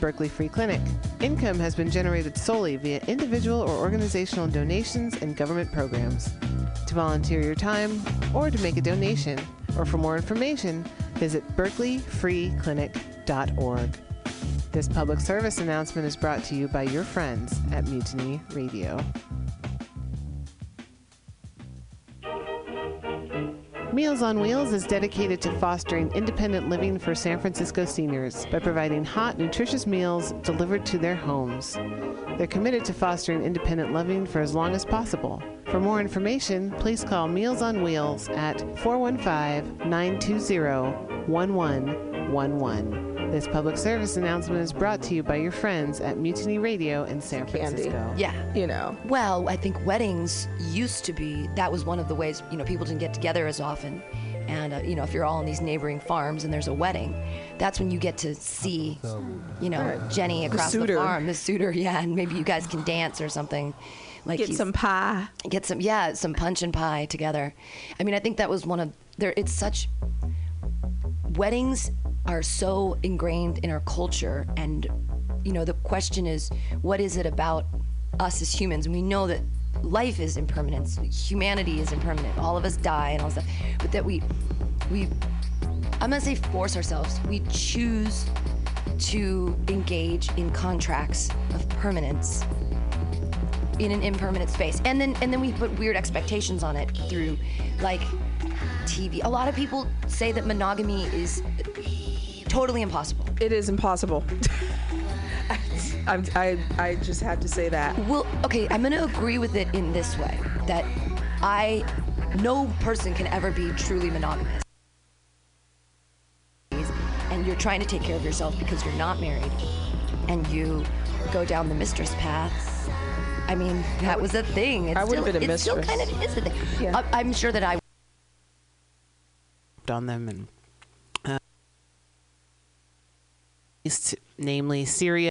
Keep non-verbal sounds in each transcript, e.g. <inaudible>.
Berkeley Free Clinic. Income has been generated solely via individual or organizational donations and government programs. To volunteer your time or to make a donation, or for more information, visit berkeleyfreeclinic.org. This public service announcement is brought to you by your friends at Mutiny Radio. Meals on Wheels is dedicated to fostering independent living for San Francisco seniors by providing hot, nutritious meals delivered to their homes. They're committed to fostering independent living for as long as possible. For more information, please call Meals on Wheels at 415 920 1111. This public service announcement is brought to you by your friends at Mutiny Radio in San Candy. Francisco. Yeah. You know. Well, I think weddings used to be that was one of the ways you know people didn't get together as often, and uh, you know if you're all on these neighboring farms and there's a wedding, that's when you get to see, you know, Jenny across the, suitor. farm, the suitor, yeah, and maybe you guys can dance or something. Like Get some pie. get some yeah some punch and pie together i mean i think that was one of there it's such weddings are so ingrained in our culture. And you know the question is what is it about us as humans? And we know that life is impermanence humanity is impermanent all of us die and all that but that we we i'm gonna say force ourselves. We choose to engage in contracts of permanence in an impermanent space. And then and then we put weird expectations on it through like tv a lot of people say that monogamy is totally impossible It is impossible. <laughs> I'm, I, I just had to say that. well okay i'm gonna agree with it in this way that i no person can ever be truly monogamous and you're trying to take care of yourself because you're not married and you go down the mistress path i mean that was a thing it's I would've still, been a it still kind of is a thing Yeah. I, i'm sure that i on them and uh, east- namely Syria.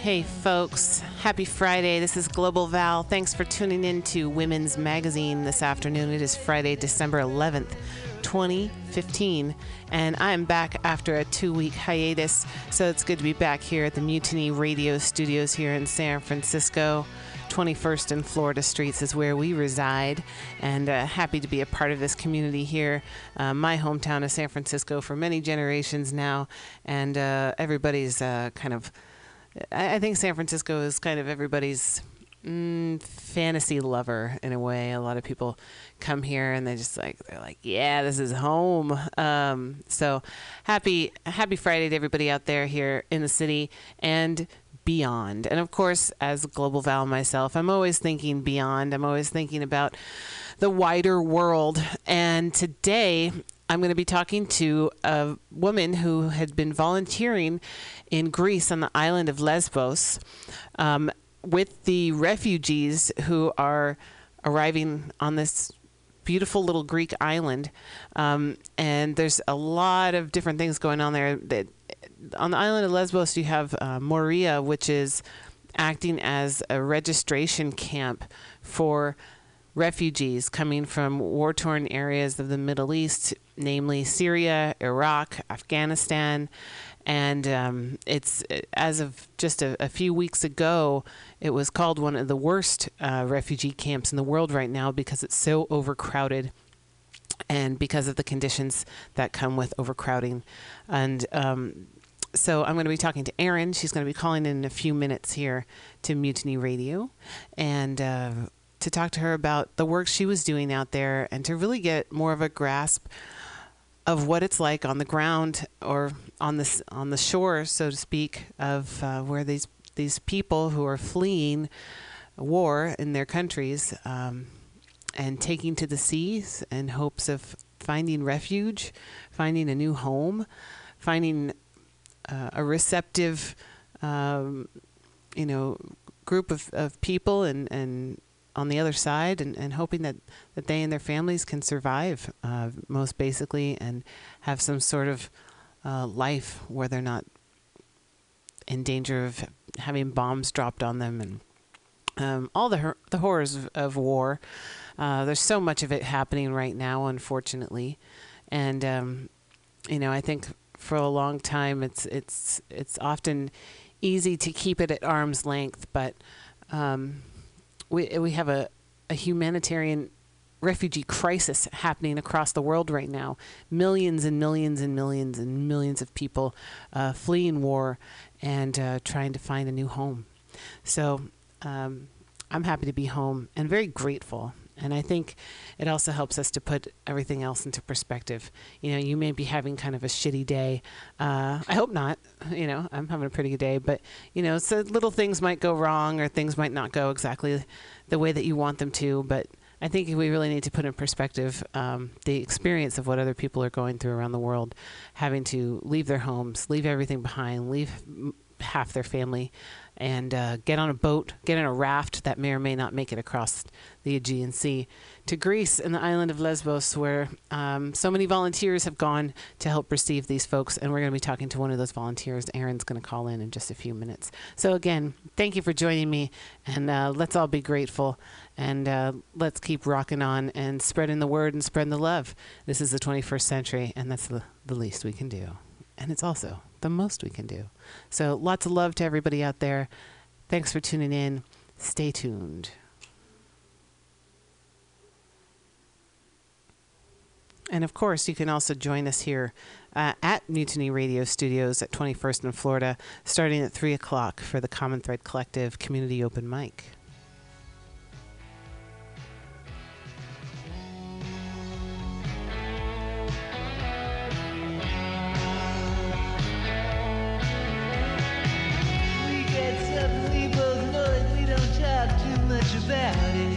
Hey folks, happy Friday. This is Global Val. Thanks for tuning in to Women's Magazine this afternoon. It is Friday, December 11th, 2015, and I'm back after a two week hiatus. So it's good to be back here at the Mutiny Radio Studios here in San Francisco. 21st and Florida Streets is where we reside, and uh, happy to be a part of this community here. Uh, my hometown of San Francisco for many generations now, and uh, everybody's uh, kind of I I think San Francisco is kind of everybody's mm, fantasy lover in a way. A lot of people come here and they just like they're like, yeah, this is home. Um, so happy happy Friday to everybody out there here in the city and beyond. And of course, as Global Val myself, I'm always thinking beyond. I'm always thinking about the wider world. And today, I'm going to be talking to a woman who had been volunteering in Greece on the island of Lesbos um, with the refugees who are arriving on this beautiful little Greek island. Um, and there's a lot of different things going on there. That on the island of Lesbos, you have uh, Moria, which is acting as a registration camp for refugees coming from war torn areas of the Middle East, namely Syria, Iraq, Afghanistan. And um, it's as of just a, a, few weeks ago, it was called one of the worst uh, refugee camps in the world right now because it's so overcrowded and because of the conditions that come with overcrowding. And um, so I'm going to be talking to Erin. She's going to be calling in, a few minutes here to Mutiny Radio. And uh, to talk to her about the work she was doing out there and to really get more of a grasp of what it's like on the ground or on the on the shore, so to speak, of uh, where these these people who are fleeing war in their countries um, and taking to the seas in hopes of finding refuge, finding a new home, finding uh, a receptive, um, you know, group of, of people and and on the other side and, and hoping that, that they and their families can survive, uh, most basically, and have some sort of uh, life where they're not in danger of having bombs dropped on them and um, all the hor- the horrors of, of war. Uh, there's so much of it happening right now, unfortunately, and um, you know I think for a long time it's it's it's often easy to keep it at arm's length, but um, we we have a, a humanitarian refugee crisis happening across the world right now. Millions and millions and millions and millions of people uh, fleeing war and uh, trying to find a new home. So um, I'm happy to be home and very grateful. And I think it also helps us to put everything else into perspective. You know, you may be having kind of a shitty day. Uh, I hope not. You know, I'm having a pretty good day, but you know, so little things might go wrong or things might not go exactly the way that you want them to. But I think we really need to put in perspective um, the experience of what other people are going through around the world, having to leave their homes, leave everything behind, leave half their family, and uh, get on a boat, get in a raft that may or may not make it across the Aegean Sea to Greece and the island of Lesbos, where um, so many volunteers have gone to help receive these folks. And we're going to be talking to one of those volunteers. Erin's going to call in in just a few minutes. So, again, thank you for joining me, and uh, let's all be grateful. And uh, let's keep rocking on and spreading the word and spreading the love. This is the 21st century, and that's the, the least we can do. And it's also the most we can do. So lots of love to everybody out there. Thanks for tuning in. Stay tuned. And of course, you can also join us here uh, at Mutiny Radio Studios at 21st in Florida, starting at 3 o'clock for the Common Thread Collective Community Open Mic. About it.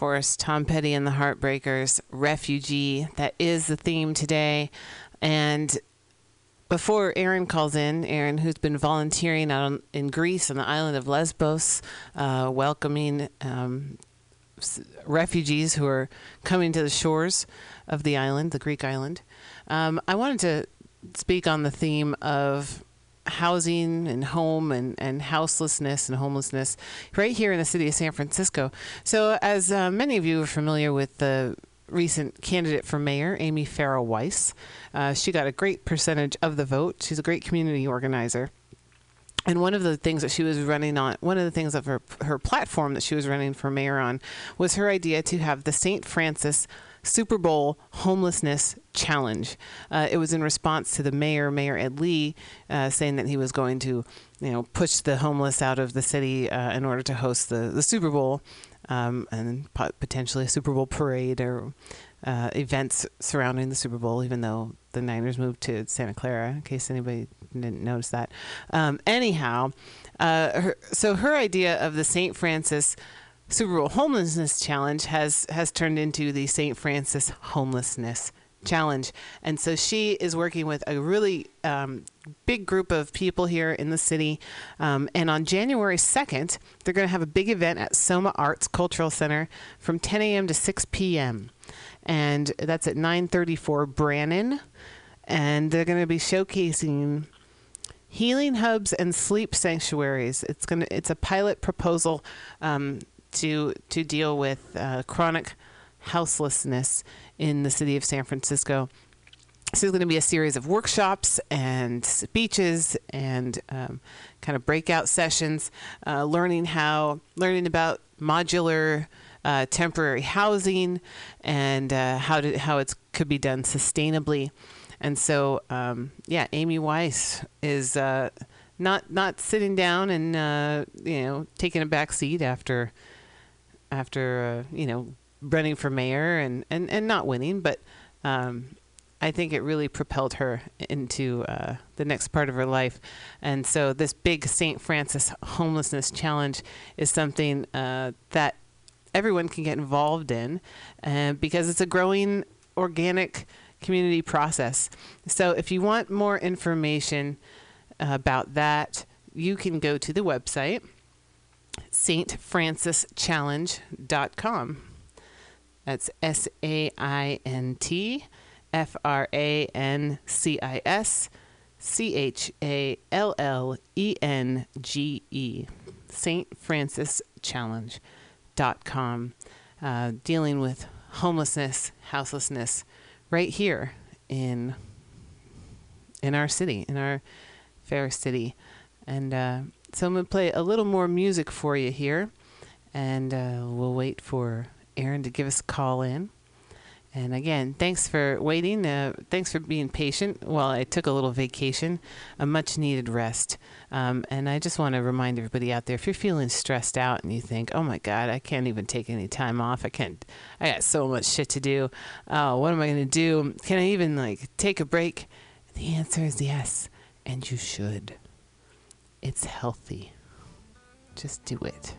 Course, Tom Petty and the Heartbreakers, Refugee. That is the theme today. And before Erin calls in, Erin, who's been volunteering out on, in Greece on the island of Lesbos, uh, welcoming um, refugees who are coming to the shores of the island, the Greek island. Um, I wanted to speak on the theme of housing and home and, and houselessness and homelessness right here in the city of San Francisco. So, as uh, many of you are familiar with the recent candidate for mayor, Amy Farah Weiss, uh, she got a great percentage of the vote. She's a great community organizer. And one of the things that she was running on, one of the things of her her platform that she was running for mayor on, was her idea to have the St. Francis Super Bowl homelessness challenge. Uh, it was in response to the mayor, Mayor Ed Lee, uh, saying that he was going to, you know, push the homeless out of the city uh, in order to host the the Super Bowl, um, and pot- potentially a Super Bowl parade or uh, events surrounding the Super Bowl, even though the Niners moved to Santa Clara, in case anybody didn't notice that. Um, anyhow, uh, her, so her idea of the St. Francis Super Bowl homelessness challenge has has turned into the St. Francis homelessness challenge, and so she is working with a really um, big group of people here in the city. Um, and on January second, they're going to have a big event at Soma Arts Cultural Center from 10 a.m. to 6 p.m. And that's at 934 Brannan. And they're going to be showcasing healing hubs and sleep sanctuaries. It's gonna it's a pilot proposal um, to to deal with uh, chronic houselessness in the city of San Francisco. So there's going to be a series of workshops and speeches and um, kind of breakout sessions, uh, learning how learning about modular uh, temporary housing and uh, how how it could be done sustainably. And so, um, yeah, Amy Weiss is uh, not not sitting down and uh, you know taking a back seat after after uh, you know running for mayor and, and, and not winning, but um, I think it really propelled her into uh, the next part of her life. And so this big St. Francis homelessness challenge is something uh, that everyone can get involved in uh, because it's a growing organic community process. So if you want more information about that, you can go to the website stfrancischallenge.com. That's S A I N T F R A N C I S C H A L L E N G E. St. Francis Challenge.com. Uh, dealing with homelessness, houselessness, right here in in our city, in our fair city. And uh, so I'm going to play a little more music for you here, and uh, we'll wait for Erin to give us a call in. And again, thanks for waiting. Uh, thanks for being patient while I took a little vacation, a much needed rest. Um, and I just want to remind everybody out there if you're feeling stressed out and you think, oh my God, I can't even take any time off. I can't, I got so much shit to do. Oh, what am I going to do? Can I even like take a break? The answer is yes. And you should. It's healthy. Just do it.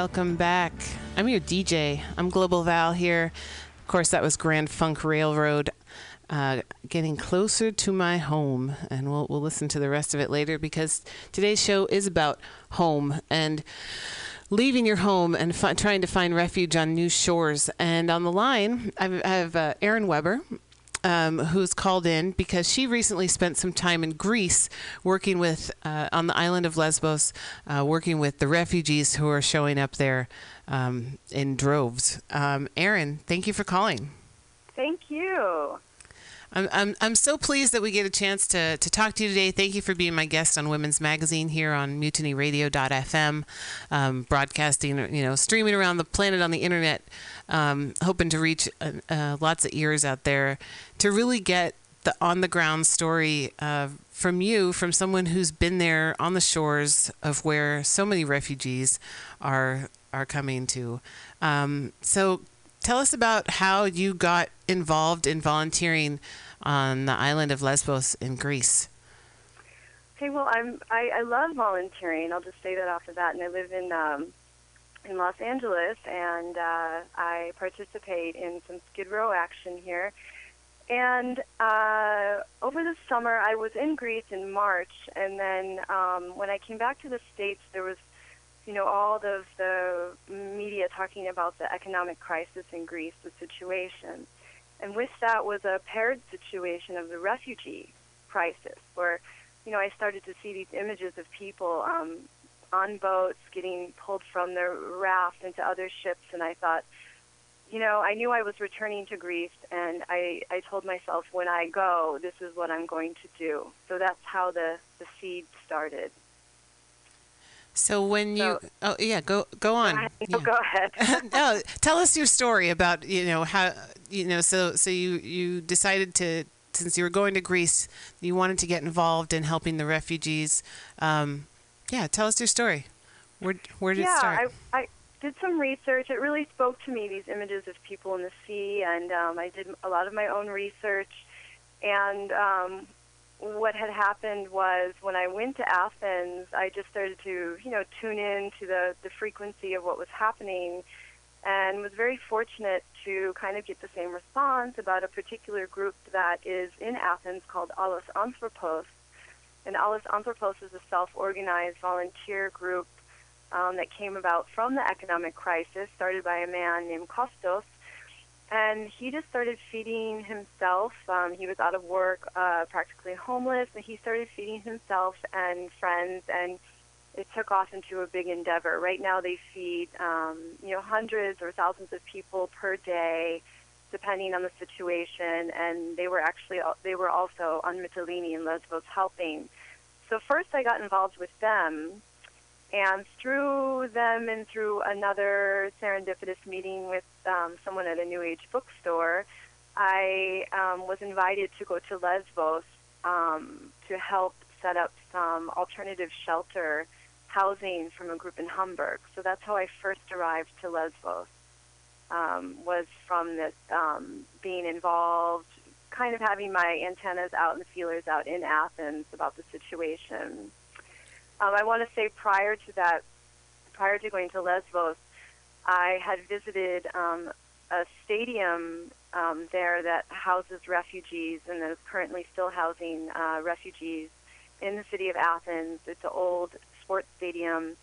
Welcome back. I'm your DJ. I'm Global Val here. Of course, that was Grand Funk Railroad. Uh, getting closer to my home, and we'll we'll listen to the rest of it later because today's show is about home and leaving your home and fi- trying to find refuge on new shores. And on the line, I uh, Erin Weber, um, who's called in because she recently spent some time in Greece working with uh, on the island of Lesbos, uh, working with the refugees who are showing up there um, in droves. Um, Erin, thank you for calling. Thank you. I'm, I'm, I'm so pleased that we get a chance to, to talk to you today. Thank you for being my guest on Women's Magazine here on mutinyradio.fm, um, broadcasting, you know, streaming around the planet on the internet, um, hoping to reach uh, uh, lots of ears out there to really get the on the ground story uh, from you, from someone who's been there on the shores of where so many refugees are are coming to. Um, so tell us about how you got involved in volunteering on the island of Lesbos in Greece. Okay, well, I'm I, I love volunteering. I'll just say that off the bat. And I live in um, in Los Angeles, and uh, I participate in some Skid Row action here. And uh, over the summer, I was in Greece in March, and then um, when I came back to the states, there was, you know, all of the media talking about the economic crisis in Greece, the situation, and with that was a paired situation of the refugee crisis, where, you know, I started to see these images of people um, on boats getting pulled from their raft into other ships, and I thought, you know, I knew I was returning to Greece, and I, I told myself, when I go, this is what I'm going to do. So that's how the, the seed started. So when you, oh yeah, go go on. Yeah. go ahead. <laughs> no, tell us your story about you know how you know so so you you decided to since you were going to Greece you wanted to get involved in helping the refugees. Um, yeah, tell us your story. Where where did yeah, it start? I, I did some research. It really spoke to me, these images of people in the sea, and um, I did a lot of my own research. And um, what had happened was when I went to Athens, I just started to, you know, tune in to the, the frequency of what was happening and was very fortunate to kind of get the same response about a particular group that is in Athens called Allos Anthropos. And Allos Anthropos is a self-organized volunteer group um, that came about from the economic crisis, started by a man named Kostos. And he just started feeding himself. Um, he was out of work, uh, practically homeless, and he started feeding himself and friends. And it took off into a big endeavor. Right now, they feed um, you know hundreds or thousands of people per day, depending on the situation. And they were actually they were also on and Lesbos helping. So first, I got involved with them, and through them and through another serendipitous meeting with um, someone at a New Age bookstore, I um, was invited to go to Lesbos um, to help set up some alternative shelter housing from a group in Hamburg. So that's how I first arrived to Lesbos. Um, was from this um, being involved, kind of having my antennas out and feelers out in Athens about the situation. Um, I want to say prior to that, prior to going to Lesbos, I had visited um, a stadium um, there that houses refugees and is currently still housing uh, refugees in the city of Athens. It's an old sports stadium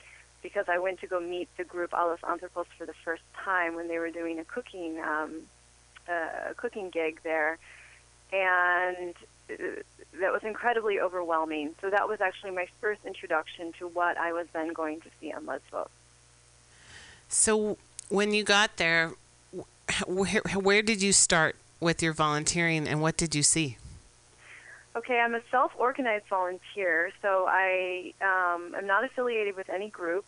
because I went to go meet the group Allos Anthropos for the first time when they were doing a cooking um, uh, a cooking gig there, and that was incredibly overwhelming. So that was actually my first introduction to what I was then going to see on Lesbos. So when you got there, where, where did you start with your volunteering and what did you see? Okay, I'm a self-organized volunteer, so I um, am not affiliated with any group.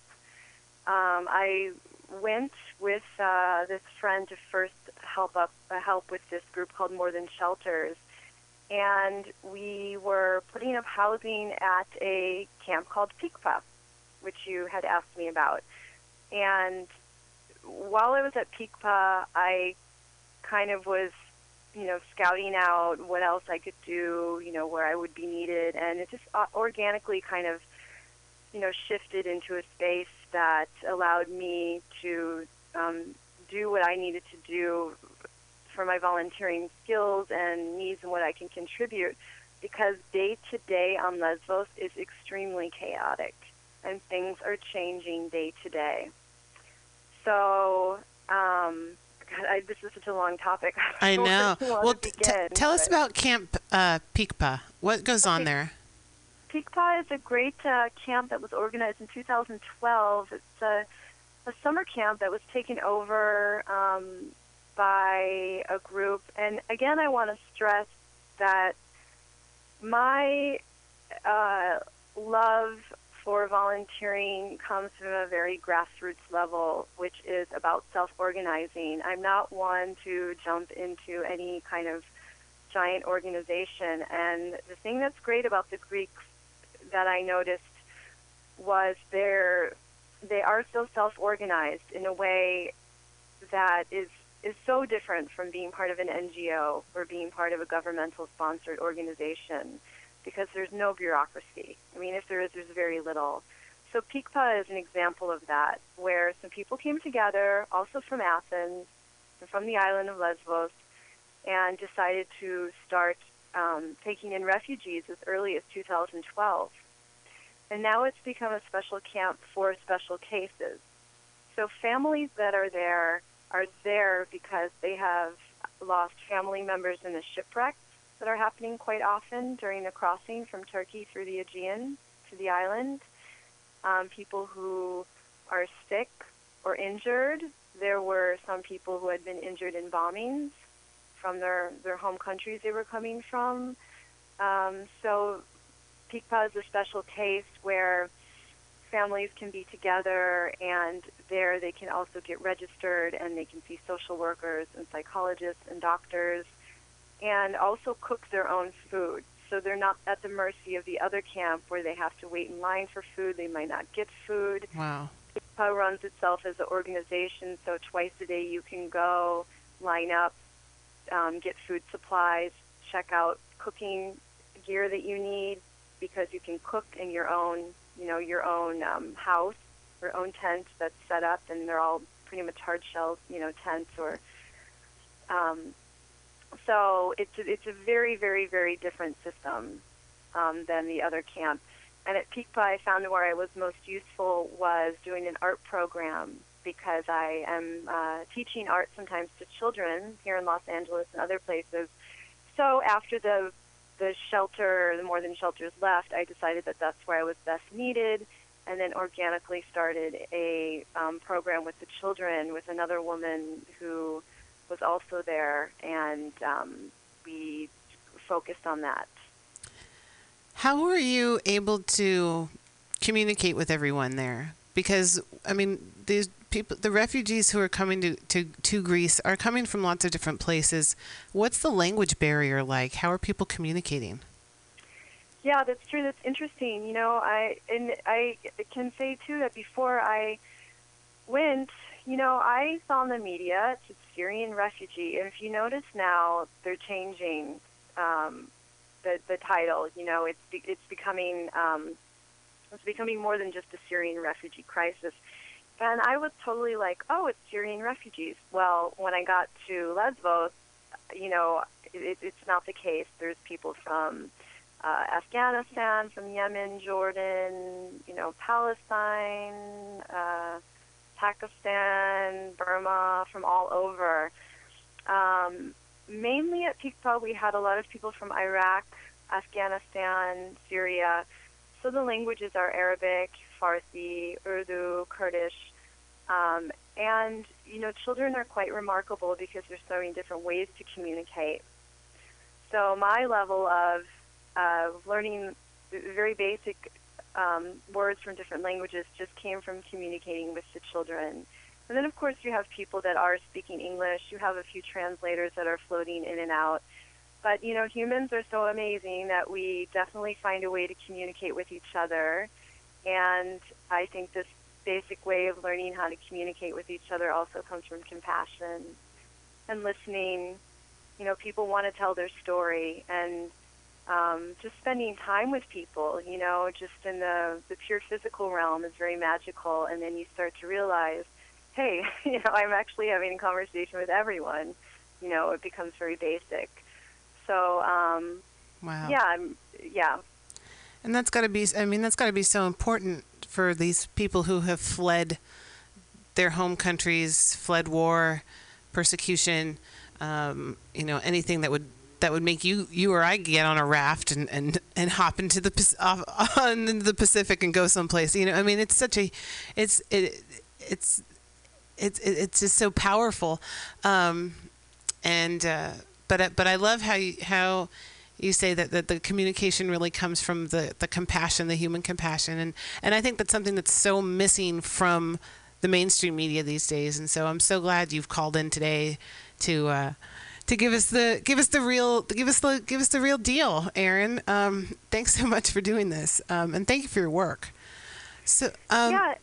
Um, I went with uh, this friend to first help up uh, help with this group called More Than Shelters, and we were putting up housing at a camp called Pikpa, which you had asked me about. And while I was at Pikpa, I kind of was you know, scouting out what else I could do, you know, where I would be needed, and it just uh, organically kind of, you know, shifted into a space that allowed me to um, do what I needed to do for my volunteering skills and needs and what I can contribute because day to day on Lesbos is extremely chaotic and things are changing day to day. So, um, God, I, this is such a long topic. <laughs> I know. Well, t- begin, tell us about Camp uh, Pikpa. What goes on there? Pikpa is a great uh, camp that was organized in 2012. It's a, a summer camp that was taken over um, by a group. And again, I want to stress that my uh, love for volunteering comes from a very grassroots level, which is about self organizing. I'm not one to jump into any kind of giant organization. And the thing that's great about the Greeks that I noticed was they're they are so self-organized in a way that is is so different from being part of an NGO or being part of a governmental sponsored organization because there's no bureaucracy. I mean, if there is, there's very little. So Pikpa is an example of that, where some people came together, also from Athens and from the island of Lesbos, and decided to start um, taking in refugees as early as 2012. And now it's become a special camp for special cases. So families that are there are there because they have lost family members in the shipwrecks that are happening quite often during the crossing from Turkey through the Aegean to the island. Um, people who are sick or injured. There were some people who had been injured in bombings from their, their home countries they were coming from. Um, so Pikpa is a special case where families can be together and there they can also get registered and they can see social workers and psychologists and doctors and also cook their own food. So they're not at the mercy of the other camp where they have to wait in line for food. They might not get food. Wow. Pikpa runs itself as an organization, so twice a day you can go, line up, um, get food supplies, check out cooking gear that you need because you can cook in your own, you know, your own um, house, your own tent that's set up, and they're all pretty much hard shell, you know, tents or. Um, so it's a, it's a very very very different system um, than the other camp. And at Pikpa, I found where I was most useful was doing an art program because I am uh, teaching art sometimes to children here in Los Angeles and other places. So after the the shelter, the more than shelters left, I decided that that's where I was best needed, and then organically started a um, program with the children with another woman who was also there, and um, we focused on that. How were you able to communicate with everyone there? Because I mean, these people, the refugees who are coming to, to, to Greece are coming from lots of different places. What's the language barrier like? How are people communicating? Yeah, that's true. That's interesting. You know, I and I can say too that before I went, you know, I saw in the media it's a Syrian refugee, and if you notice now, they're changing um, the the title. You know, it's it's becoming um, it's becoming more than just a Syrian refugee crisis. And I was totally like, oh, it's Syrian refugees. Well, when I got to Lesbos, you know, it, it's not the case. There's people from uh, Afghanistan, from Yemen, Jordan, you know, Palestine, uh, Pakistan, Burma, from all over. Um, mainly at Pikpa, we had a lot of people from Iraq, Afghanistan, Syria. So the languages are Arabic, Farsi, Urdu, Kurdish. Um, and, you know, children are quite remarkable because there's so many different ways to communicate. So my level of uh, learning very basic um, words from different languages just came from communicating with the children. And then, of course, you have people that are speaking English. You have a few translators that are floating in and out. But, you know, humans are so amazing that we definitely find a way to communicate with each other. And I think this basic way of learning how to communicate with each other also comes from compassion and listening. You know, people want to tell their story, and um, just spending time with people, you know, just in the, the pure physical realm is very magical. And then you start to realize, hey, <laughs> you know, I'm actually having a conversation with everyone. You know, it becomes very basic. So, um, Wow. yeah, I'm, yeah, And that's got to be, I mean, that's got to be so important for these people who have fled their home countries, fled war, persecution, um, you know, anything that would that would make you you or I get on a raft and and, and hop into the off, on the Pacific and go someplace. You know, I mean, it's such a, it's it, it's it's it's just so powerful, um, and uh, but I- but I love how you, how you say that, that the communication really comes from the, the compassion, the human compassion, and and I think that's something that's so missing from the mainstream media these days. And so I'm so glad you've called in today to uh, to give us the give us the real give us the give us the real deal, Erin. Um, thanks so much for doing this, um, and thank you for your work. So um, yeah.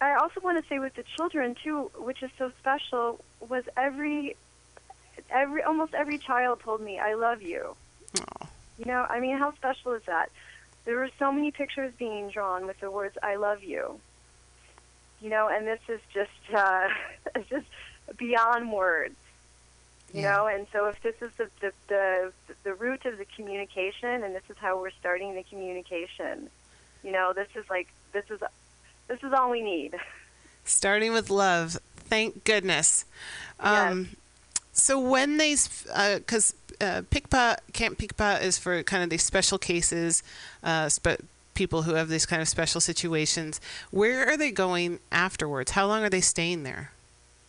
I also want to say with the children too, which is so special, was every every almost every child told me I love you. Aw. You know, I mean, how special is that? There were so many pictures being drawn with the words "I love you." You know, and this is just uh, <laughs> it's just beyond words. You Yeah. know, and so if this is the, the the the root of the communication, and this is how we're starting the communication, you know, this is like this is this is all we need. <laughs> starting with love. Thank goodness. Um, So when they, because uh, Pikpa, Camp Pikpa is for kind of these special cases, uh, spe- people who have these kind of special situations. Where are they going afterwards? How long are they staying there?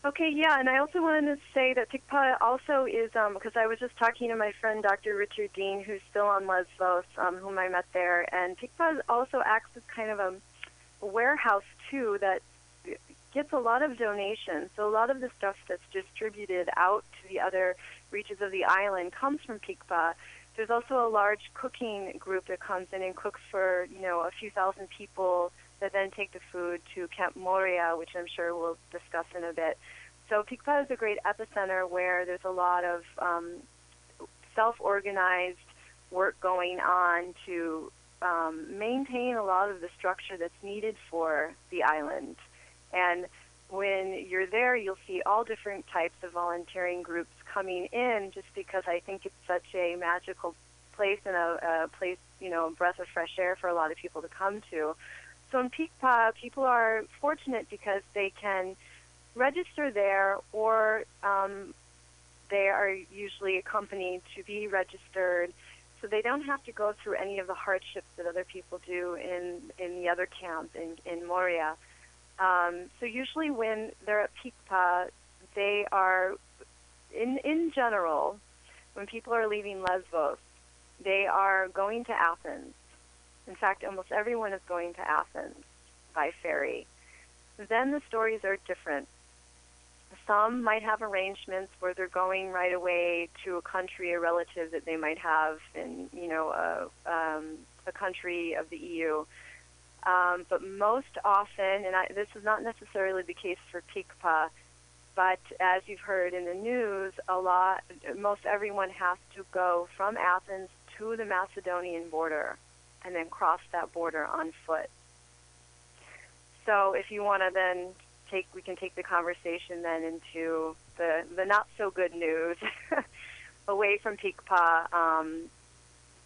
Okay, yeah, and I also wanted to say that Pikpa also is, um, because I was just talking to my friend Dr. Richard Dean, who's still on Lesbos, um, whom I met there, and Pikpa also acts as kind of a warehouse, too, that gets a lot of donations. So a lot of the stuff that's distributed out to the other reaches of the island comes from Pikpa. There's also a large cooking group that comes in and cooks for, you know, a few thousand people that then take the food to Camp Moria, which I'm sure we'll discuss in a bit. So Pikpa is a great epicenter where there's a lot of um, self-organized work going on to um, maintain a lot of the structure that's needed for the island. And when you're there, you'll see all different types of volunteering groups coming in just because I think it's such a magical place and a, a place, you know, a breath of fresh air for a lot of people to come to. So in Pikpa, people are fortunate because they can register there or um, they are usually accompanied to be registered so they don't have to go through any of the hardships that other people do in, in the other camp in, in Moria. Um, so usually when they're at Pikpa, they are, in, in general, when people are leaving Lesbos, they are going to Athens. In fact, almost everyone is going to Athens by ferry. Then the stories are different. Some might have arrangements where they're going right away to a country, a relative that they might have in, you know, a, um, a country of the EU. Um, but most often, and I, this is not necessarily the case for Pikpa, but as you've heard in the news, a lot, most everyone has to go from Athens to the Macedonian border and then cross that border on foot. So if you want to then take, we can take the conversation then into the, the not so good news <laughs> away from Pikpa, um,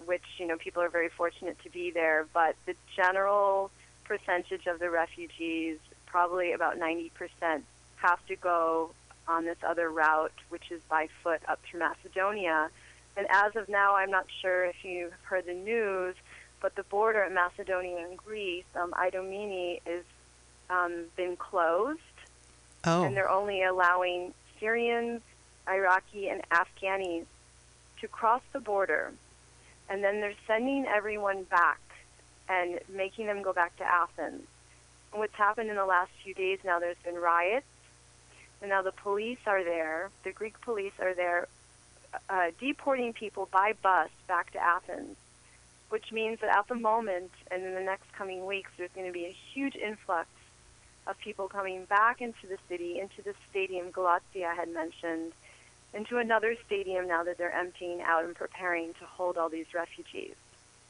which, you know, people are very fortunate to be there, but the general percentage of the refugees, probably about 90%, have to go on this other route, which is by foot up through Macedonia. And as of now, I'm not sure if you've heard the news, but the border at Macedonia and Greece, um, Idomeni, is um, been closed, Oh, and they're only allowing Syrians, Iraqi, and Afghanis to cross the border, and then they're sending everyone back and making them go back to Athens. And what's happened in the last few days now? There's been riots, and now the police are there. The Greek police are there, uh, deporting people by bus back to Athens which means that at the moment and in the next coming weeks, there's going to be a huge influx of people coming back into the city, into the stadium Galatia had mentioned, into another stadium now that they're emptying out and preparing to hold all these refugees.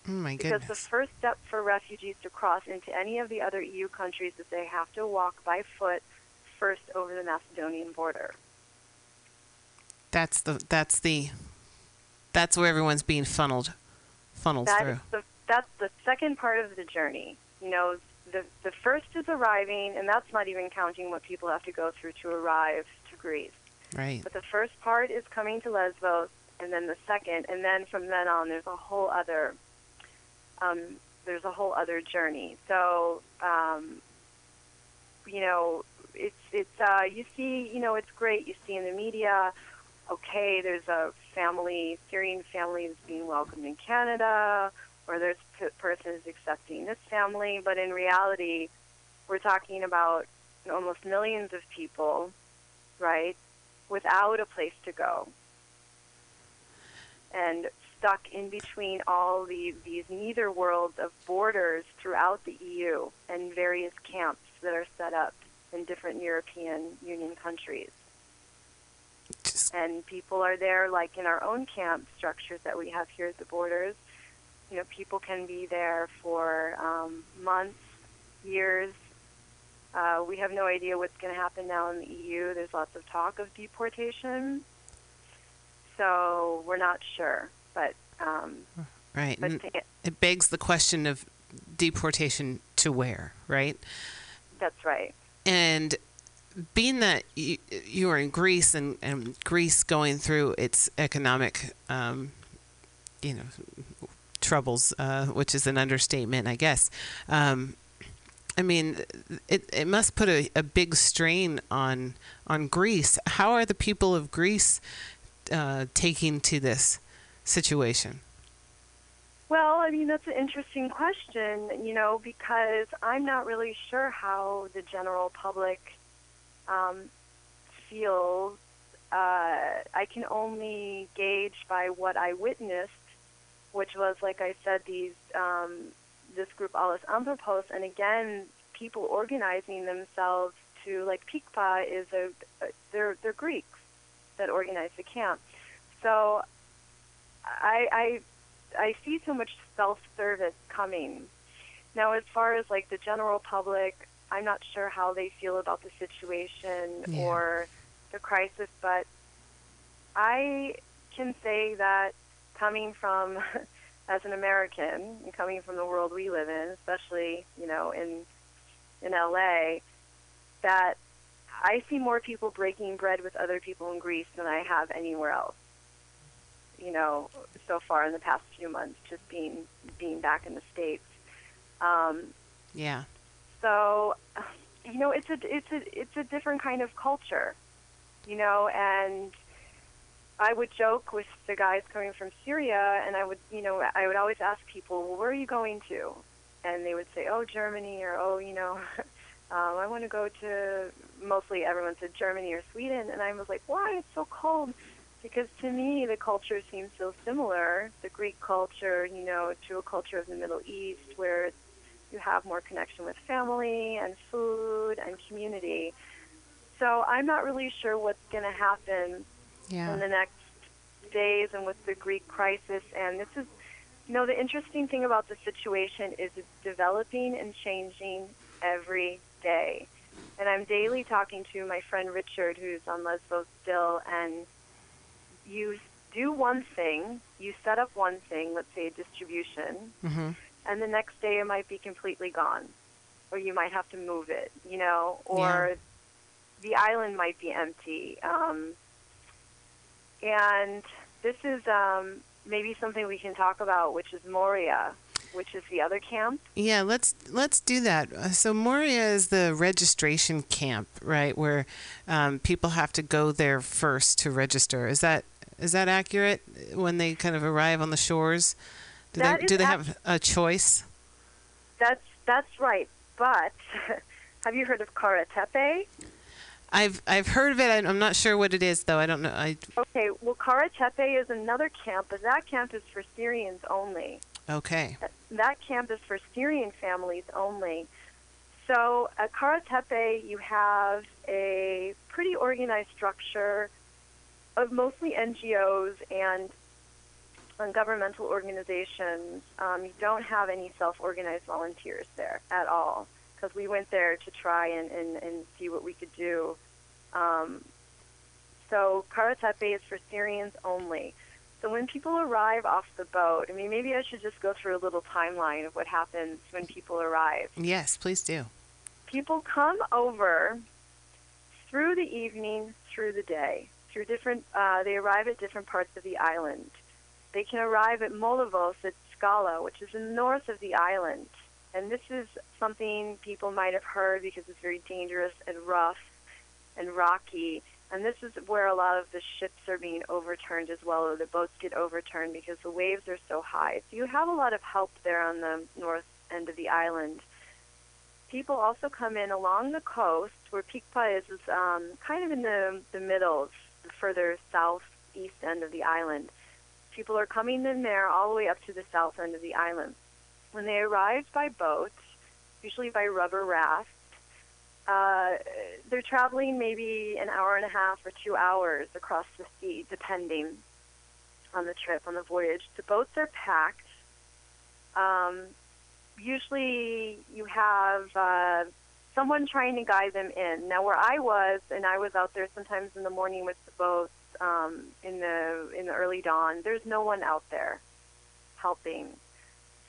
Oh my goodness. Because the first step for refugees to cross into any of the other EU countries is they have to walk by foot first over the Macedonian border. That's the that's the that's where everyone's being funneled funneled That through. the that's the second part of the journey. You know, the the first is arriving, and that's not even counting what people have to go through to arrive to Greece. Right. But the first part is coming to Lesbos, and then the second, and then from then on, there's a whole other, um, there's a whole other journey. So, um, you know, it's it's uh, you see, you know, it's great. You see in the media, okay, there's a family, Syrian family that's being welcomed in Canada, or there's a person is accepting this family, but in reality, we're talking about almost millions of people, right? Without a place to go and stuck in between all the, these neither worlds of borders throughout the EU and various camps that are set up in different European Union countries. And people are there, like in our own camp structures that we have here at the borders. You know, people can be there for um, months, years. Uh, we have no idea what's going to happen now in the EU. There's lots of talk of deportation, so we're not sure. But um, right. but to, it begs the question of deportation to where, right? that's right. And being that you, you are in Greece and, and Greece going through its economic, um, you know, troubles, uh, which is an understatement, I guess. Um, I mean, it, it must put a, a big strain on on Greece. How are the people of Greece uh, taking to this situation? Well, I mean, that's an interesting question, you know, because I'm not really sure how the general public um, feels. Uh, I can only gauge by what I witnessed, which was, like I said, these um, this group Allos Anthropos, and again, people organizing themselves to, like Pikpa is a, they're they're Greeks that organize the camp. So I, I I see so much self-service coming. Now, as far as like the general public, I'm not sure how they feel about the situation Yeah. or the crisis, but I can say that coming from <laughs> as an American and coming from the world we live in, especially you know in in LA, that I see more people breaking bread with other people in Greece than I have anywhere else. You know, so far in the past few months, just being being back in the states. Um, Yeah. so, you know, it's a it's a it's a different kind of culture, you know, and I would joke with the guys coming from Syria, and I would, you know, I would always ask people, well, where are you going to? And they would say, oh, Germany, or oh, you know, <laughs> um, I want to go to. Mostly, everyone said Germany or Sweden, and I was like, why? It's so cold. Because to me, the culture seems so similar, the Greek culture, you know, to a culture of the Middle East, where you have more connection with family and food and community. So I'm not really sure what's going to happen Yeah. in the next days and with the Greek crisis. And this is, you know, the interesting thing about the situation is it's developing and changing every day. And I'm daily talking to my friend Richard, who's on Lesbos still, and you do one thing, you set up one thing, let's say a distribution, hmm and the next day it might be completely gone, or you might have to move it, you know, or the island might be empty. Um, and this is um, maybe something we can talk about, which is Moria, which is the other camp. Yeah, let's let's do that. Uh, So Moria is the registration camp, right, where um, people have to go there first to register. Is that is that accurate when they kind of arrive on the shores? Do That they do they have a choice? That's that's right. But <laughs> have you heard of Karatepe? I've I've heard of it. I'm not sure what it is though. I don't know. I Okay, well, Karatepe is another camp, but that camp is for Syrians only. okay. that camp is for Syrian families only. So at Karatepe, you have a pretty organized structure of mostly NGOs and governmental organizations. Um, you don't have any self-organized volunteers there at all because we went there to try and, and, and see what we could do. Um, so Karatepe is for Syrians only. So when people arrive off the boat, I mean, maybe I should just go through a little timeline of what happens when people arrive. Yes, please do. People come over through the evening, through the day, through different. Uh, they arrive at different parts of the island. They can arrive at Molyvos at Scala, which is in the north of the island, and this is something people might have heard because it's very dangerous and rough and rocky. And this is where a lot of the ships are being overturned as well, or the boats get overturned because the waves are so high. So you have a lot of help there on the north end of the island. People also come in along the coast, where Pikpa is, is um, kind of in the, the middle, the further southeast end of the island. People are coming in there all the way up to the south end of the island. When they arrive by boat, usually by rubber raft, uh, they're traveling maybe an hour and a half or two hours across the sea, depending on the trip, on the voyage. The boats are packed. Um, usually you have uh, someone trying to guide them in. Now, where I was, and I was out there sometimes in the morning with the boats um, in the in the early dawn. There's no one out there helping.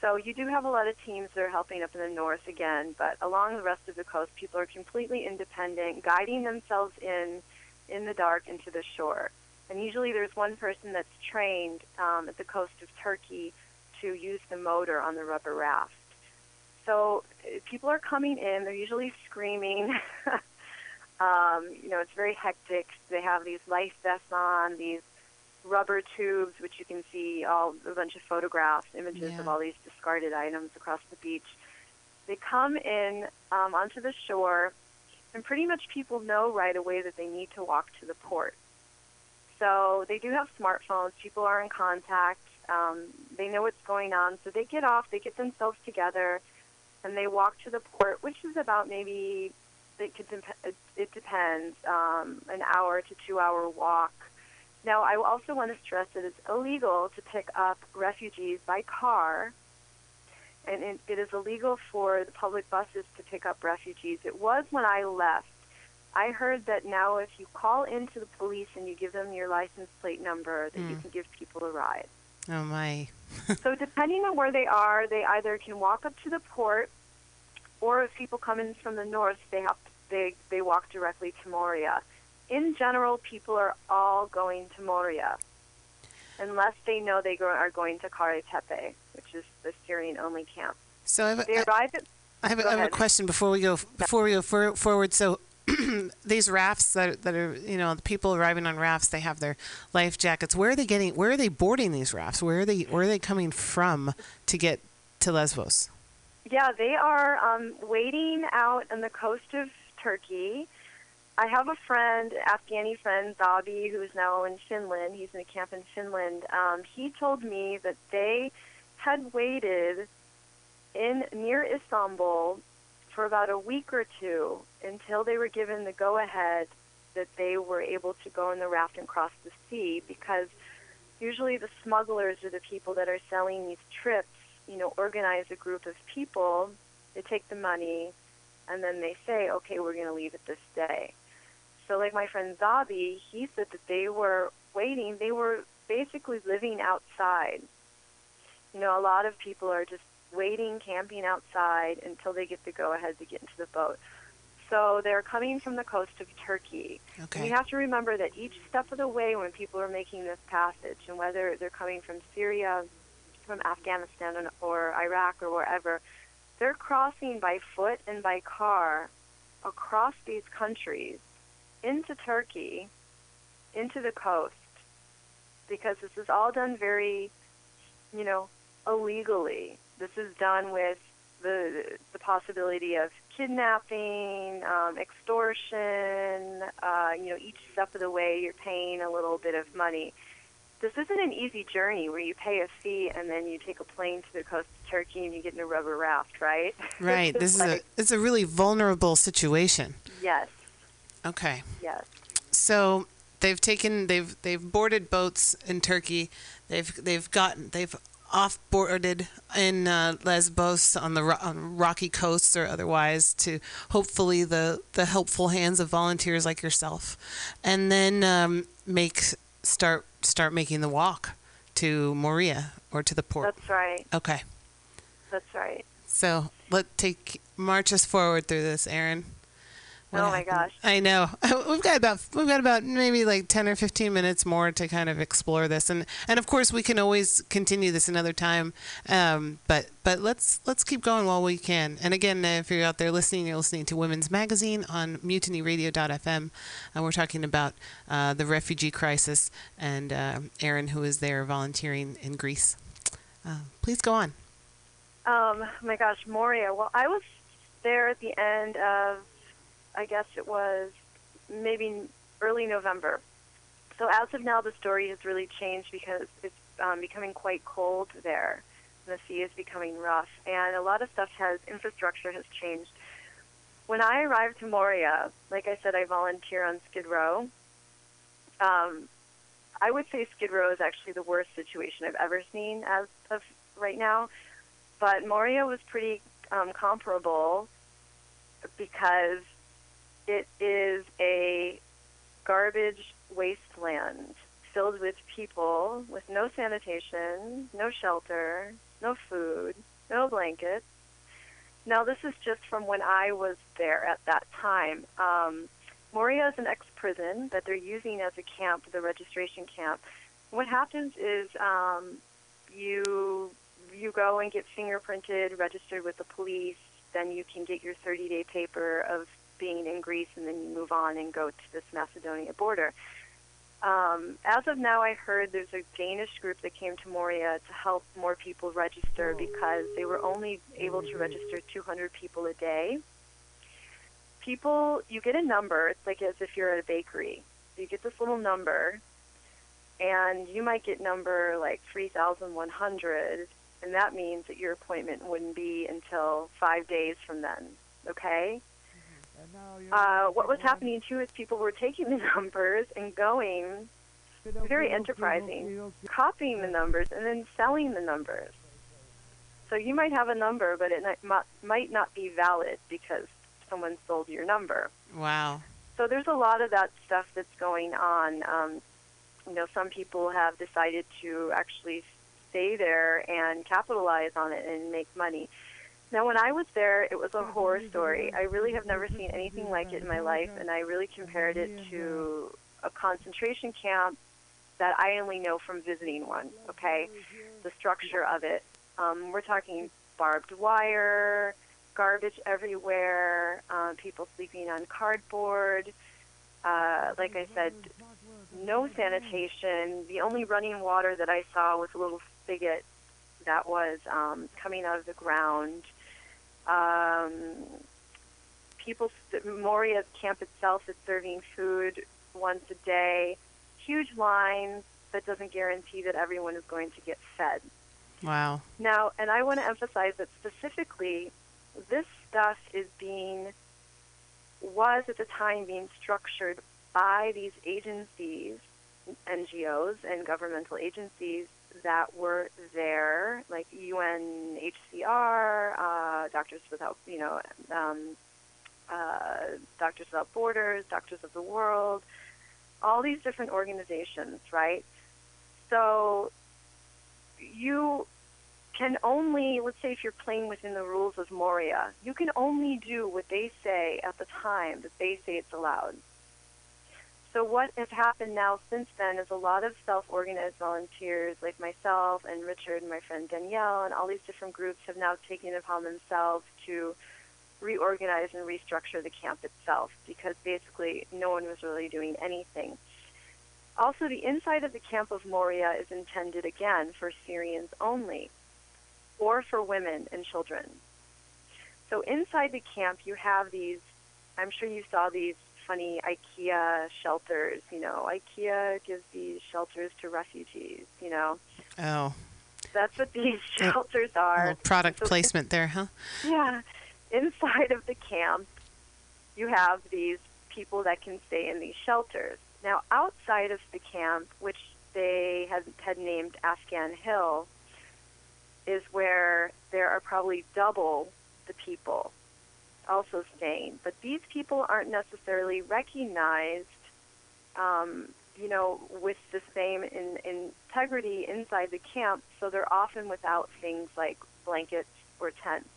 So you do have a lot of teams that are helping up in the north again, but along the rest of the coast, people are completely independent, guiding themselves in in the dark into the shore. And usually there's one person that's trained um, at the coast of Turkey to use the motor on the rubber raft. So uh, people are coming in. They're usually screaming. <laughs> um, you know, it's very hectic. They have these life vests on, these rubber tubes, which you can see all a bunch of photographs, images Yeah. of all these discarded items across the beach. They come in um, onto the shore, and pretty much people know right away that they need to walk to the port. So they do have smartphones. People are in contact. Um, they know what's going on. So they get off. They get themselves together, and they walk to the port, which is about maybe it could dep- it, depends um, an hour to two hour walk. Now, I also want to stress that it's illegal to pick up refugees by car, and it, it is illegal for the public buses to pick up refugees. It was when I left. I heard that now if you call into the police and you give them your license plate number, that you Mm. can give people a ride. Oh my. <laughs> so depending on where they are, they either can walk up to the port, or if people come in from the north, they have they they walk directly to Moria. In general, people are all going to Moria, unless they know they go, are going to Karatepe, which is the Syrian-only camp. So I have, They a, arrive at I have, a, I have a question before we go before we go for, forward. So <clears throat> these rafts that that are you know the people arriving on rafts, they have their life jackets. Where are they getting? Where are they boarding these rafts? Where are they? Where are they coming from to get to Lesbos? Yeah, they are um, waiting out on the coast of Turkey. I have a friend, Afghani friend, Zabi, who is now in Finland. He's in a camp in Finland. Um, he told me that they had waited in near Istanbul for about a week or two until they were given the go-ahead that they were able to go in the raft and cross the sea because usually the smugglers are the people that are selling these trips you know, organize a group of people, they take the money, and then they say, okay, we're going to leave it this day. So, like my friend Zabi, he said that they were waiting, they were basically living outside. You know, a lot of people are just waiting, camping outside until they get the go ahead to get into the boat. So, they're coming from the coast of Turkey. And you have to remember that each step of the way when people are making this passage, and whether they're coming from Syria, from Afghanistan, or Iraq, or wherever, they're crossing by foot and by car across these countries into Turkey, into the coast, because this is all done very, you know, illegally. This is done with the the possibility of kidnapping, um, extortion. Uh, you know, each step of the way, you're paying a little bit of money. This isn't an easy journey where you pay a fee and then you take a plane to the coast of Turkey and you get in a rubber raft, right? <laughs> Right. This is a it's a really vulnerable situation. yes, Okay. yes. So they've taken they've they've boarded boats in Turkey. They've they've gotten they've off boarded in uh, Lesbos on the ro- on rocky coasts or otherwise to hopefully the the helpful hands of volunteers like yourself, and then um, make start start making the walk to Moria or to the port. That's right. Okay. That's right. So let take march us forward through this, Erin. What Oh my gosh. I know. <laughs> We've got about we've got about maybe like ten or fifteen minutes more to kind of explore this, and and of course we can always continue this another time. Um, but but let's let's keep going while we can. And again, if you're out there listening, you're listening to Women's Magazine on MutinyRadio.fm, and we're talking about uh, the refugee crisis and uh, Erin, who is there volunteering in Greece. Uh, please go on. Um, my gosh, Moria. Well, I was there at the end of, I guess it was maybe early November. So as of now, the story has really changed because it's um, becoming quite cold there. The sea is becoming rough, and a lot of stuff has infrastructure has changed. When I arrived to Moria, like I said, I volunteer on Skid Row. Um, I would say Skid Row is actually the worst situation I've ever seen as of right now but Moria was pretty um, comparable because it is a garbage wasteland filled with people with no sanitation, no shelter, no food, no blankets. Now, this is just from when I was there at that time. Um, Moria is an ex prison that they're using as a camp, the registration camp. What happens is um, you you go and get fingerprinted, registered with the police, then you can get your 30 day paper of being in Greece, and then you move on and go to this Macedonia border. Um, as of now, I heard there's a Danish group that came to Moria to help more people register because they were only able to register 200 people a day. People, you get a number, it's like as if you're at a bakery. You get this little number, and you might get number like 3,100, and that means that your appointment wouldn't be until five days from then. Okay? Uh, what was happening too is people were taking the <laughs> numbers and going very enterprising, copying the numbers and then selling the numbers. So you might have a number, but it might- might not be valid because someone sold your number. Wow. So there's a lot of that stuff that's going on. Um, you know, some people have decided to actually stay there and capitalize on it and make money. Now, when I was there, it was a horror story. I really have never seen anything like it in my life, and I really compared it to a concentration camp that I only know from visiting one. Okay, the structure of it. Um, we're talking barbed wire, garbage everywhere, uh, people sleeping on cardboard. Uh, like I said, no sanitation. The only running water that I saw was a little spigot that was um, coming out of the ground. Um, people, Moria's camp itself is serving food once a day. Huge lines that doesn't guarantee that everyone is going to get fed. Wow. Now, and I want to emphasize that specifically, this stuff is being, was at the time being structured by these agencies, NGOs, and governmental agencies that were there, like UNHCR, uh, Doctors Without, you know, um, uh, Doctors Without Borders, Doctors of the World, all these different organizations, right? So you can only, let's say if you're playing within the rules of Moria, you can only do what they say at the time that they say it's allowed. So what has happened now since then is a lot of self-organized volunteers like myself and Richard and my friend Danielle and all these different groups have now taken it upon themselves to reorganize and restructure the camp itself because basically no one was really doing anything. Also, the inside of the camp of Moria is intended again for Syrians only or for women and children. So inside the camp, you have these, I'm sure you saw these funny IKEA shelters. You know, IKEA gives these shelters to refugees, you know. Oh. That's what these <laughs> shelters are. Little product So- placement there, huh? Yeah. Inside of the camp, you have these people that can stay in these shelters. Now, outside of the camp, which they had, had named Afghan Hill, is where there are probably double the people also staying. But these people aren't necessarily recognized, um, you know, with the same in, integrity inside the camp, so they're often without things like blankets or tents.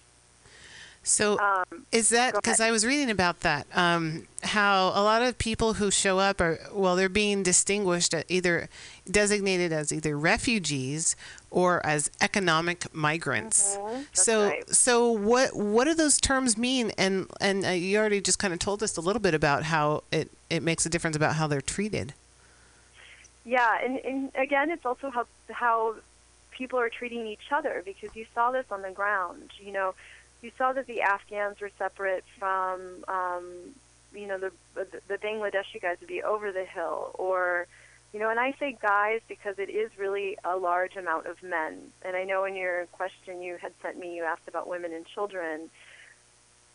So Um, is that because. I was reading about that? Um, how a lot of people who show up are well, they're being distinguished either designated as either refugees or as economic migrants. Mhm, so right. so what what do those terms mean? And and uh, you already just kind of told us a little bit about how it it makes a difference about how they're treated. Yeah, and, and again, it's also how how people are treating each other because you saw this on the ground. You know, you saw that the Afghans were separate from, um, you know, the the Bangladeshi guys would be over the hill, or, you know, and I say guys because it is really a large amount of men. And I know in your question you had sent me, you asked about women and children.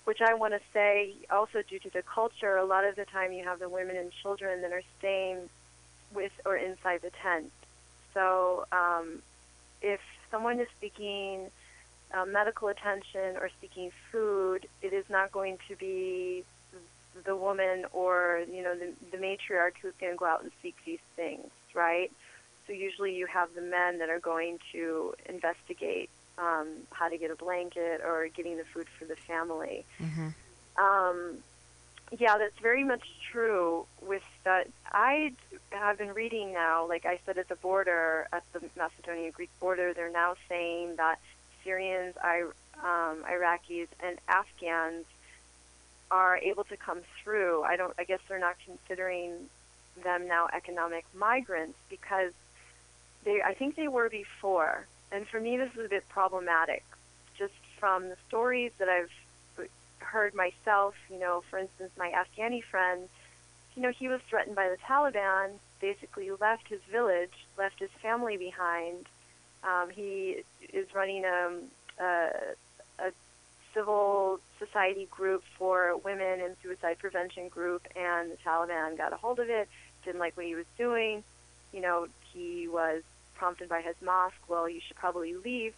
Which I want to say, also due to the culture, a lot of the time you have the women and children that are staying with or inside the tent. So um, if someone is seeking uh, medical attention or seeking food, it is not going to be the woman or you know the, the matriarch who's going to go out and seek these things, right? So usually you have the men that are going to investigate um, how to get a blanket or getting the food for the family. Um, yeah, that's very much true. With that, I have been reading now. Like I said, at the border, at the Macedonia-Greek border, they're now saying that Syrians, I, um, Iraqis, and Afghans are able to come through. I don't. I guess they're not considering them now economic migrants because they. I think they were before, and for me, this is a bit problematic. Just from the stories that I've heard myself, you know, for instance, my Afghani friend, you know, he was threatened by the Taliban, basically left his village, left his family behind. Um, he is running a, a, a civil society group for women and suicide prevention group, and the Taliban got a hold of it, didn't like what he was doing. You know, he was prompted by his mosque, well, you should probably leave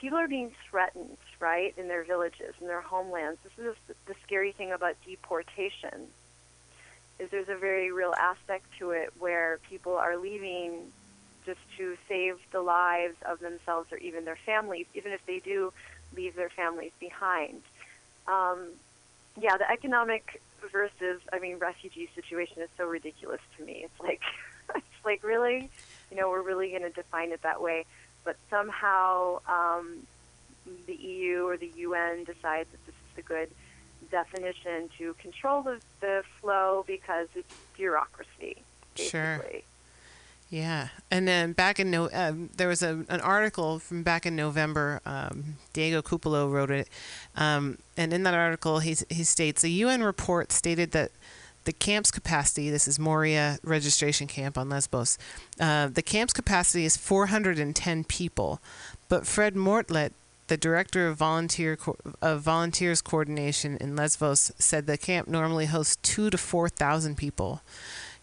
people are being threatened, right, in their villages, in their homelands. This is the scary thing about deportation. Is there's a very real aspect to it where people are leaving just to save the lives of themselves or even their families, even if they do leave their families behind. Um, yeah, the economic versus, I mean, refugee situation is so ridiculous to me. It's like, <laughs> it's like really, you know, we're really going to define it that way but somehow um, the EU or the UN decides that this is the good definition to control the, the flow because it's bureaucracy, Sure. Yeah, and then back in no, um, there was a, an article from back in November. Um, Diego Cupolo wrote it, um, and in that article, he he states a UN report stated that the camp's capacity. This is Moria registration camp on Lesbos. Uh, the camp's capacity is 410 people, but Fred Mortlet, the director of volunteer of volunteers coordination in Lesbos, said the camp normally hosts two to four thousand people.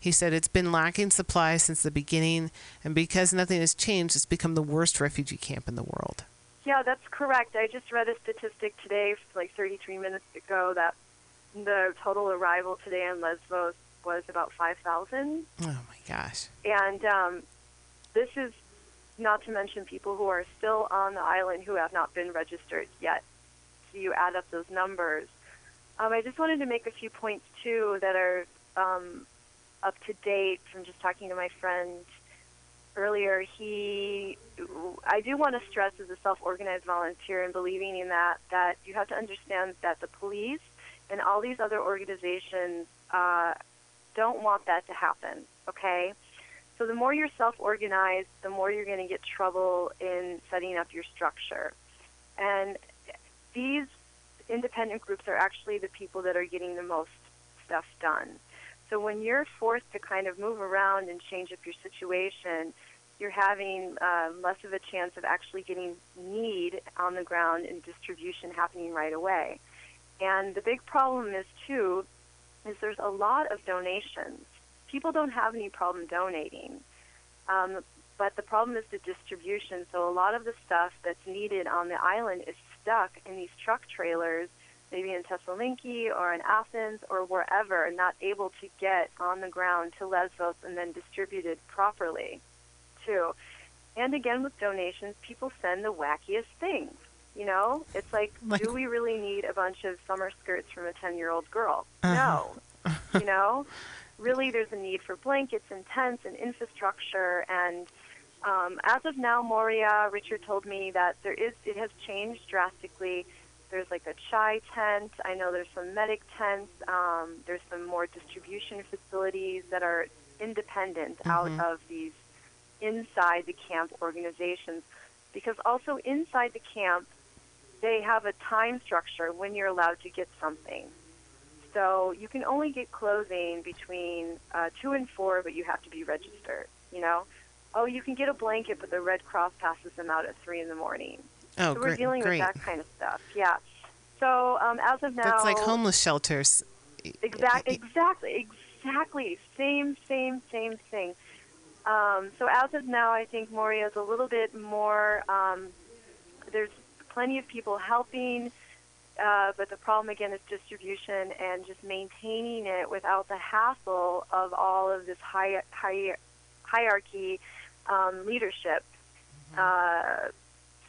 He said it's been lacking supplies since the beginning, and because nothing has changed, it's become the worst refugee camp in the world. Yeah, that's correct. I just read a statistic today, like 33 minutes ago, that the total arrival today in Lesbos was about 5,000. Oh my gosh. And um, this is not to mention people who are still on the island who have not been registered yet. So you add up those numbers. Um, I just wanted to make a few points too that are um, up to date from just talking to my friend earlier. He, I do want to stress as a self-organized volunteer and believing in that that you have to understand that the police and all these other organizations uh, don't want that to happen. Okay. So the more you're self-organized, the more you're going to get trouble in setting up your structure. And these independent groups are actually the people that are getting the most stuff done. So when you're forced to kind of move around and change up your situation, you're having um, less of a chance of actually getting need on the ground and distribution happening right away. And the big problem is too, is there's a lot of donations. people don't have any problem donating. Um, but the problem is the distribution. So a lot of the stuff that's needed on the island is stuck in these truck trailers, maybe in Thessaloniki or in Athens or wherever, and not able to get on the ground to Lesbos and then distributed properly, too. And again, with donations, people send the wackiest things. You know, it's like, Like- do we really need a bunch of summer skirts from a 10 year old girl? Uh-huh. No. <laughs> you know, really, there's a need for blankets and tents and infrastructure. And um, as of now, Moria, Richard told me that there is, it has changed drastically. There's like a chai tent. I know there's some medic tents. Um, there's some more distribution facilities that are independent out of these inside the camp organizations. Because also inside the camp, they have a time structure when you're allowed to get something. So you can only get clothing between uh, two and four, but you have to be registered. You know, oh, you can get a blanket, but the Red Cross passes them out at three in the morning. Oh, so we're great. dealing great. with that kind of stuff. Yeah. So um, as of now, That's like homeless shelters. Exactly. exactly, exactly. Same, same, same thing. Um, so as of now, I think Moria is a little bit more. Um, there's plenty of people helping, uh, but the problem again is distribution and just maintaining it without the hassle of all of this hi- hi- hierarchy um, leadership. Uh,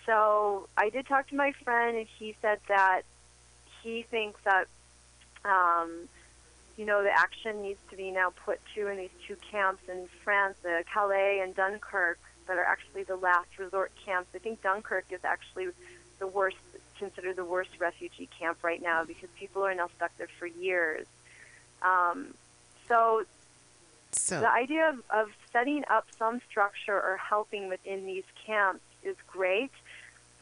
so I did talk to my friend, and he said that he thinks that um, you know, the action needs to be now put to in these two camps in France, uh, Calais and Dunkirk, that are actually the last resort camps. I think Dunkirk is actually the worst, considered the worst refugee camp right now because people are now stuck there for years. Um, so So the idea of, of setting up some structure or helping within these camps is great,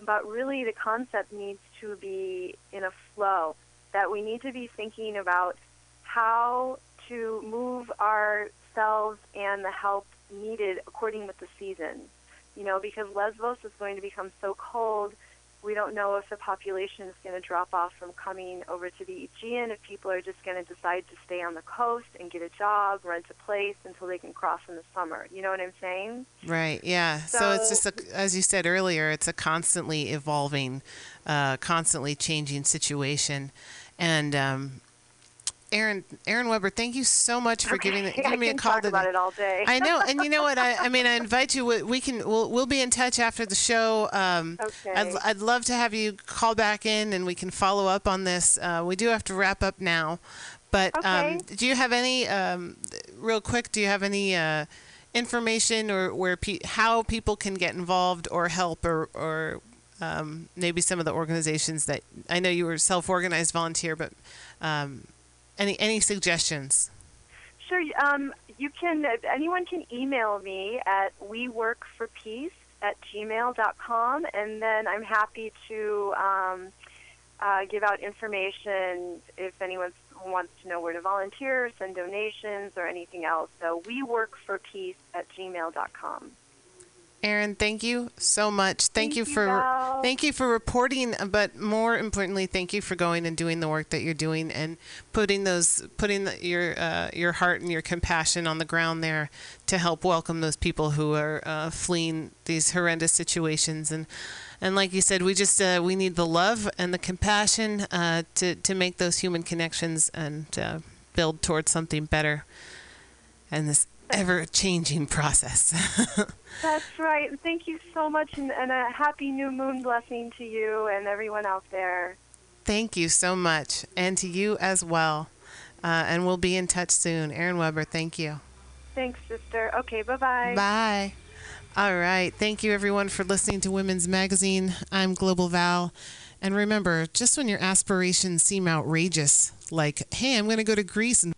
but really the concept needs to be in a flow. That we need to be thinking about how to move ourselves and the help needed according with the season. You know, because Lesbos is going to become so cold, we don't know if the population is going to drop off from coming over to the Aegean, if people are just going to decide to stay on the coast and get a job, rent a place until they can cross in the summer. You know what I'm saying? Right. Yeah. So, it's just a, as you said earlier, it's a constantly evolving, uh, constantly changing situation. And um, Erin, Erin Weber, thank you so much for giving, Okay, giving me a call talk about it all day. I know, and you know what? I, I mean, I invite you. We can. We'll, we'll be in touch after the show. Um, Okay. I'd, I'd love to have you call back in, and we can follow up on this. Uh, we do have to wrap up now, but um, do you have any, um, real quick? Do you have any uh, information or where pe- how people can get involved or help or or um, maybe some of the organizations that I know you were self-organized volunteer, but um, any any suggestions? Sure. Um, you can. Anyone can email me at weworkforpeace at gmail.com, and then I'm happy to um, uh, give out information if anyone wants to know where to volunteer, send donations, or anything else. So weworkforpeace at gmail.com. Erin, thank you so much. Thank, Thank you you, for Val. thank you for reporting, but more importantly, thank you for going and doing the work that you're doing and putting those putting the, your uh, your heart and your compassion on the ground there to help welcome those people who are uh, fleeing these horrendous situations and. And like you said, we just uh, we need the love and the compassion uh, to to make those human connections and uh, build towards something better. And this ever changing process. <laughs> That's right. Thank you so much, and, and a happy new moon blessing to you and everyone out there. Thank you so much, and to you as well. Uh, and we'll be in touch soon. Erin Weber, thank you. Thanks, sister. Okay, bye-bye. Bye. All right. Thank you, everyone, for listening to Women's Magazine. I'm Global Val. And remember, just when your aspirations seem outrageous, like, hey, I'm going to go to Greece and